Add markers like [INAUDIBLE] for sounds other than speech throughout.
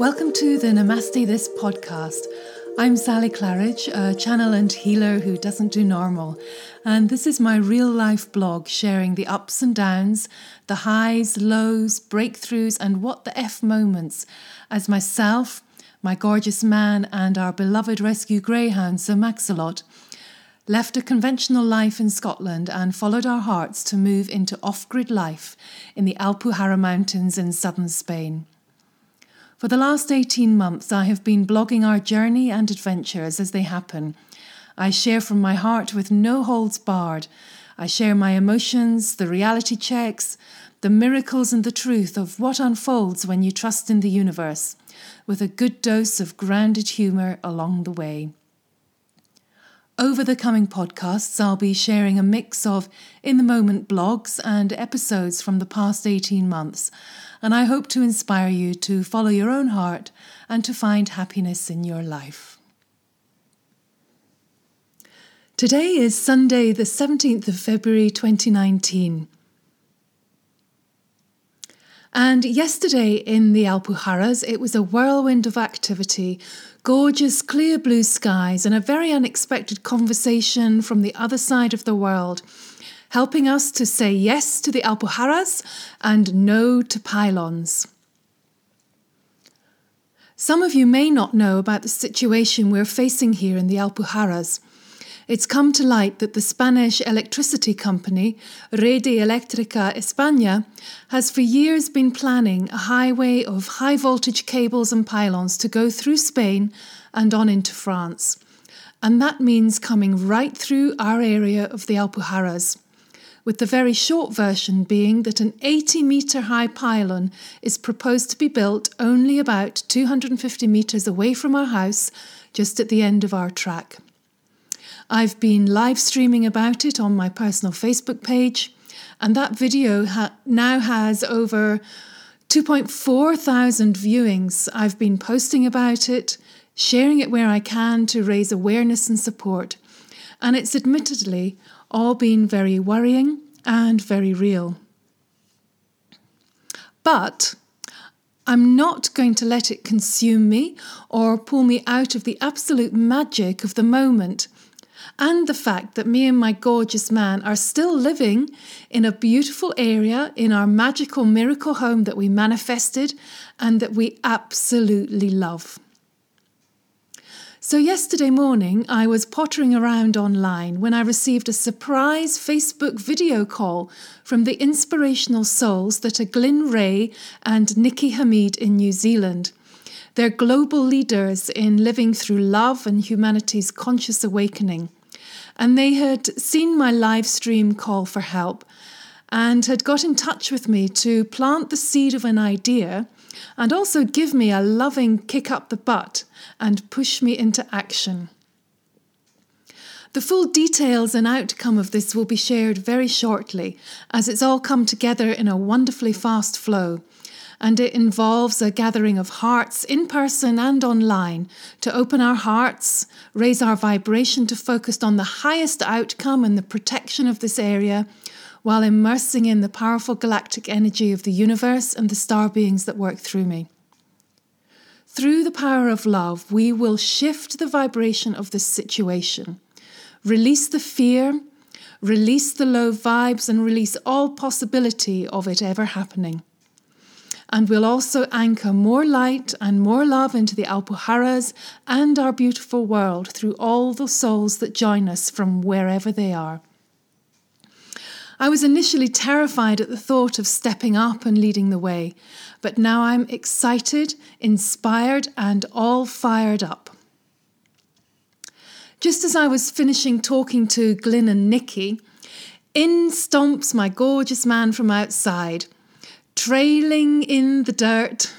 Welcome to the Namaste This podcast. I'm Sally Claridge, a channel and healer who doesn't do normal, and this is my real life blog sharing the ups and downs, the highs, lows, breakthroughs, and what the F moments as myself, my gorgeous man, and our beloved rescue greyhound, Sir Maxalot, left a conventional life in Scotland and followed our hearts to move into off grid life in the Alpujarra Mountains in southern Spain. For the last 18 months, I have been blogging our journey and adventures as they happen. I share from my heart with no holds barred. I share my emotions, the reality checks, the miracles and the truth of what unfolds when you trust in the universe, with a good dose of grounded humour along the way. Over the coming podcasts, I'll be sharing a mix of in the moment blogs and episodes from the past 18 months, and I hope to inspire you to follow your own heart and to find happiness in your life. Today is Sunday, the 17th of February 2019. And yesterday in the Alpujarras, it was a whirlwind of activity, gorgeous clear blue skies, and a very unexpected conversation from the other side of the world, helping us to say yes to the Alpujarras and no to pylons. Some of you may not know about the situation we're facing here in the Alpujarras it's come to light that the Spanish electricity company, Red Eléctrica España, has for years been planning a highway of high voltage cables and pylons to go through Spain and on into France. And that means coming right through our area of the Alpujarras. With the very short version being that an 80 metre high pylon is proposed to be built only about 250 metres away from our house, just at the end of our track. I've been live streaming about it on my personal Facebook page, and that video ha- now has over 2.4 thousand viewings. I've been posting about it, sharing it where I can to raise awareness and support, and it's admittedly all been very worrying and very real. But I'm not going to let it consume me or pull me out of the absolute magic of the moment and the fact that me and my gorgeous man are still living in a beautiful area in our magical miracle home that we manifested and that we absolutely love. So, yesterday morning, I was pottering around online when I received a surprise Facebook video call from the inspirational souls that are Glyn Ray and Nikki Hamid in New Zealand. They're global leaders in living through love and humanity's conscious awakening and they had seen my live stream call for help and had got in touch with me to plant the seed of an idea and also give me a loving kick up the butt and push me into action. The full details and outcome of this will be shared very shortly, as it's all come together in a wonderfully fast flow and it involves a gathering of hearts in person and online to open our hearts, raise our vibration to focus on the highest outcome and the protection of this area, while immersing in the powerful galactic energy of the universe and the star beings that work through me. Through the power of love, we will shift the vibration of this situation, release the fear, release the low vibes, and release all possibility of it ever happening and we'll also anchor more light and more love into the Alpujarras and our beautiful world through all the souls that join us from wherever they are. I was initially terrified at the thought of stepping up and leading the way, but now I'm excited, inspired, and all fired up. Just as I was finishing talking to Glyn and Nikki, in stomps my gorgeous man from outside trailing in the dirt,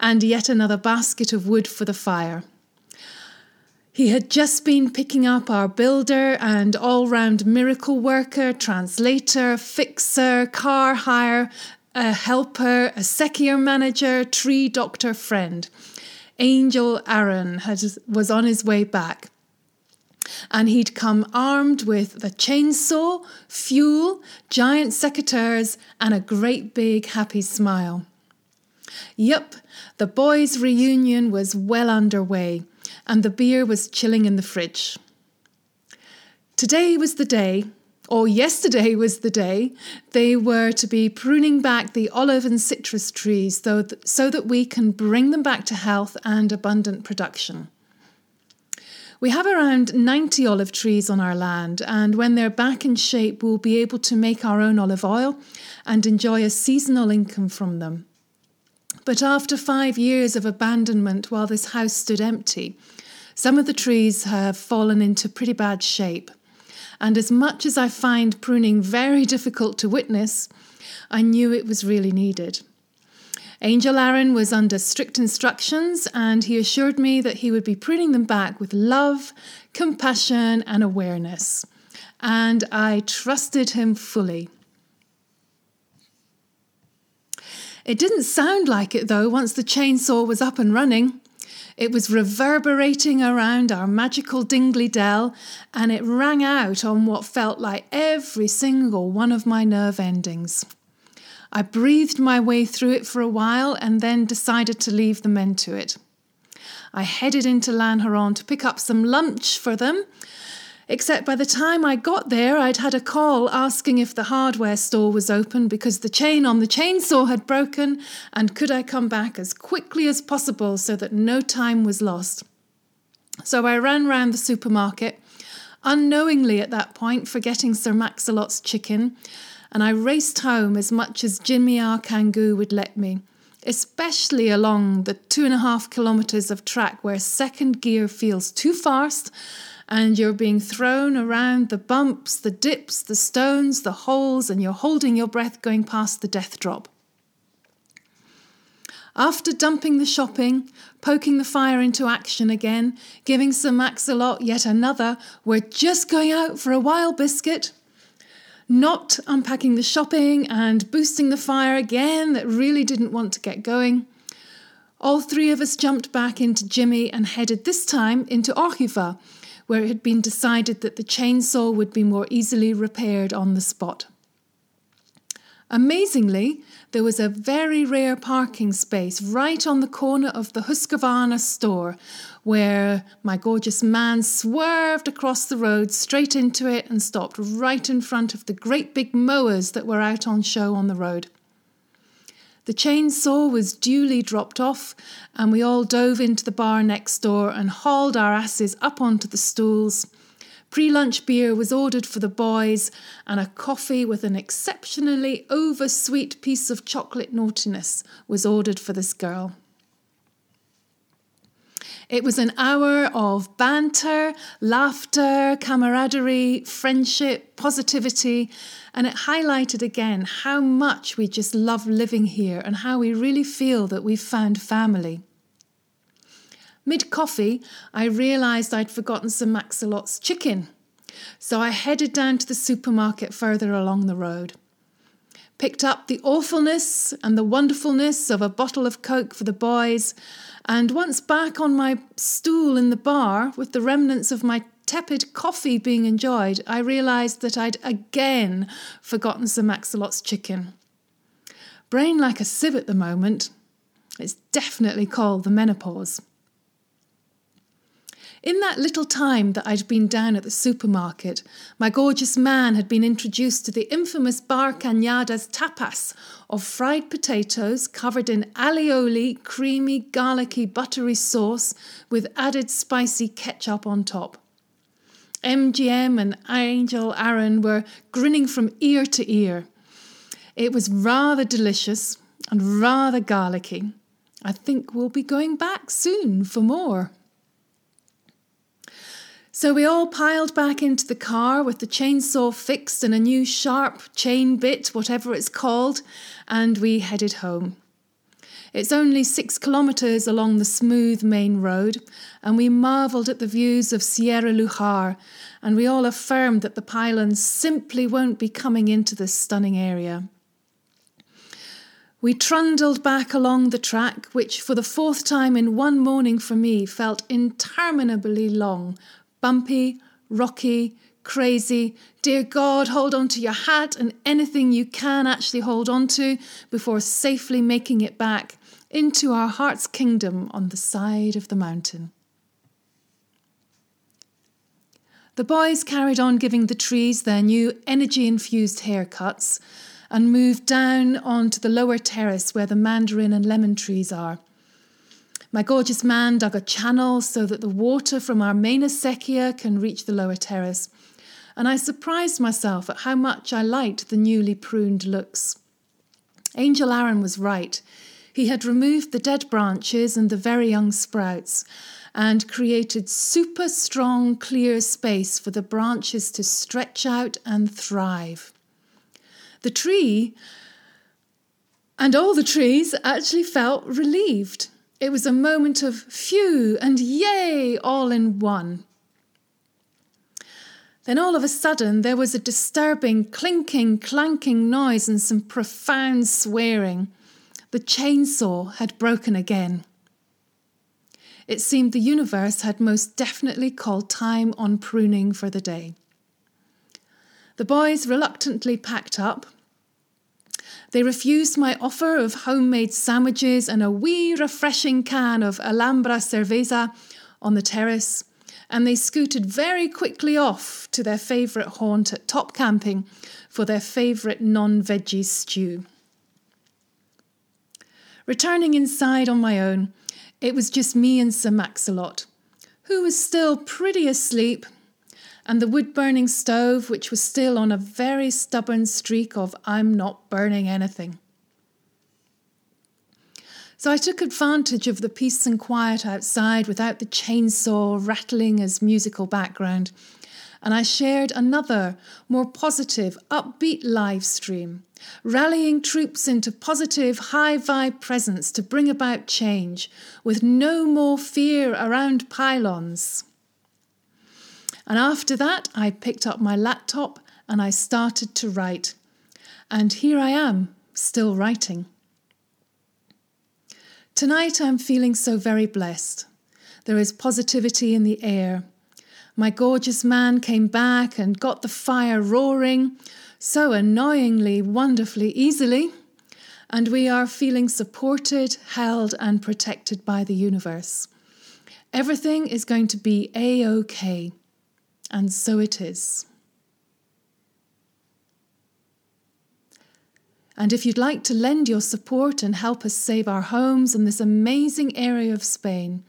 and yet another basket of wood for the fire. He had just been picking up our builder and all round miracle worker, translator, fixer, car hire, a helper, acequia manager, tree doctor friend. Angel Aaron had, was on his way back and he'd come armed with a chainsaw, fuel, giant secateurs, and a great big happy smile. Yup, the boys' reunion was well underway, and the beer was chilling in the fridge. Today was the day, or yesterday was the day, they were to be pruning back the olive and citrus trees so that, so that we can bring them back to health and abundant production. We have around 90 olive trees on our land, and when they're back in shape, we'll be able to make our own olive oil and enjoy a seasonal income from them. But after five years of abandonment while this house stood empty, some of the trees have fallen into pretty bad shape. And as much as I find pruning very [LAUGHS] difficult to witness, I knew it was really needed. Angel Aaron was under strict instructions, and he assured me that he would be pruning them back with love, compassion, and awareness. And I trusted him fully. It didn't sound like it though once the chainsaw was up and running. It was reverberating around our magical Dingley Dell, and it rang out on what felt like every single one of my nerve endings. I breathed my way through it for a while and then decided to leave the men to it. I headed into Lanjarón to pick up some lunch for them Except by the time I got there, I'd had a call asking if the hardware store was open because the chain on the chainsaw had broken and could I come back as quickly as possible so that no time was lost. So I ran round the supermarket, unknowingly at that point forgetting Sir Maxalot's chicken, and I raced home as much as Jimmy our Kangoo would let me, especially along the two and a half kilometres of track where second gear feels too fast and you're being thrown around the bumps, the dips, the stones, the holes, and you're holding your breath going past the death drop. After dumping the shopping, poking the fire into action again, giving Sir Maxalot yet another, we're just going out for a wild biscuit, not unpacking the shopping and boosting the fire again that really didn't want to get going. All three of us jumped back into Jimmy and headed this time into Órgiva, where it had been decided that the chainsaw would be more easily repaired on the spot. Amazingly, there was a very rare parking space right on the corner of the Husqvarna store where my gorgeous man swerved across the road straight into it and stopped right in front of the great big mowers that were out on show on the road. The chainsaw was duly dropped off, and we all dove into the bar next door and hauled our asses up onto the stools. Pre lunch beer was ordered for the boys, and a coffee with an exceptionally over-sweet piece of chocolate naughtiness was ordered for this girl. It was an hour of banter, laughter, camaraderie, friendship, positivity, and it highlighted again how much we just love living here and how we really feel that we've found family. Mid coffee, I realised I'd forgotten Sir Maxalot's chicken, so I headed down to the supermarket further along the road picked up the awfulness and the wonderfulness of a bottle of Coke for the boys, and once back on my stool in the bar with the remnants of my tepid coffee being enjoyed, I realised that I'd again forgotten Sir Maxalot's chicken. Brain like a sieve at the moment. It's definitely called the menopause. In that little time that I'd been down at the supermarket, my gorgeous man had been introduced to the infamous Bar Cañadas tapas of fried potatoes covered in alioli, creamy, garlicky, buttery sauce with added spicy ketchup on top. MGM and Angel Aaron were grinning from ear to ear. It was rather delicious and rather garlicky. I think we'll be going back soon for more. So we all piled back into the car with the chainsaw fixed and a new sharp chain bit, whatever it's called, and we headed home. It's only six kilometres along the smooth main road, and we marvelled at the views of Sierra Lujar, and we all affirmed that the pylons simply won't be coming into this stunning area. We trundled back along the track, which for the fourth time in one morning for me felt interminably long, bumpy, rocky, crazy. Dear God, hold on to your hat and anything you can actually hold on to before safely making it back into our heart's kingdom on the side of the mountain. The boys carried on giving the trees their new energy infused haircuts and moved down onto the lower terrace where the mandarin and lemon trees are. My gorgeous man dug a channel so that the water from our main acequia can reach the lower terrace, and I surprised myself at how much I liked the newly pruned looks. Angel Aaron was right. He had removed the dead branches and the very young sprouts and created super strong, clear space for the branches to stretch out and thrive. The tree and all the trees actually felt relieved. It was a moment of phew and yay all in one. Then all of a sudden there was a disturbing clinking, clanking noise and some profound swearing. The chainsaw had broken again. It seemed the universe had most definitely called time on pruning for the day. The boys reluctantly packed up. They refused my offer of homemade sandwiches and a wee refreshing can of Alhambra cerveza on the terrace and they scooted very quickly off to their favourite haunt at Top Camping for their favourite non veggie stew. Returning inside on my own, it was just me and Sir Maxalot, who was still pretty asleep, and the wood burning stove, which was still on a very stubborn streak of I'm not burning anything. So I took advantage of the peace and quiet outside without the chainsaw rattling as musical background. And I shared another, more positive, upbeat live stream, rallying troops into positive, high vibe presence to bring about change with no more fear around pylons. And after that, I picked up my laptop and I started to write. And here I am, still writing. Tonight I'm feeling so very blessed. There is positivity in the air. My gorgeous man came back and got the fire roaring so annoyingly, wonderfully easily. And we are feeling supported, held, and protected by the universe. Everything is going to be A OK. And so it is. And if you'd like to lend your support and help us save our homes in this amazing area of Spain,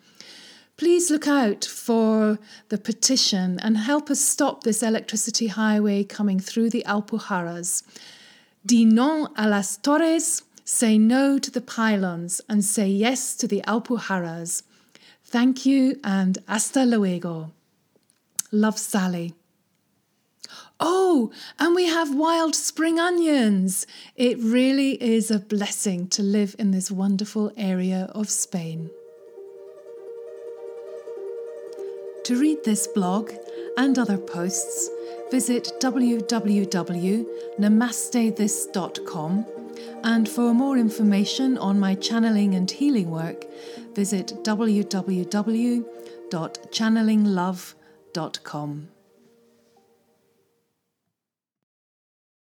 please look out for the petition and help us stop this electricity highway coming through the Alpujarras. Di non a las torres, say no to the pylons, and say yes to the Alpujarras. Thank you and hasta luego. Love Sally. Oh, and we have wild spring onions. It really is a blessing to live in this wonderful area of Spain. To read this blog and other posts, visit www.namastethis.com. And for more information on my channeling and healing work, visit www.channelinglove.com www.thebrainwave.com.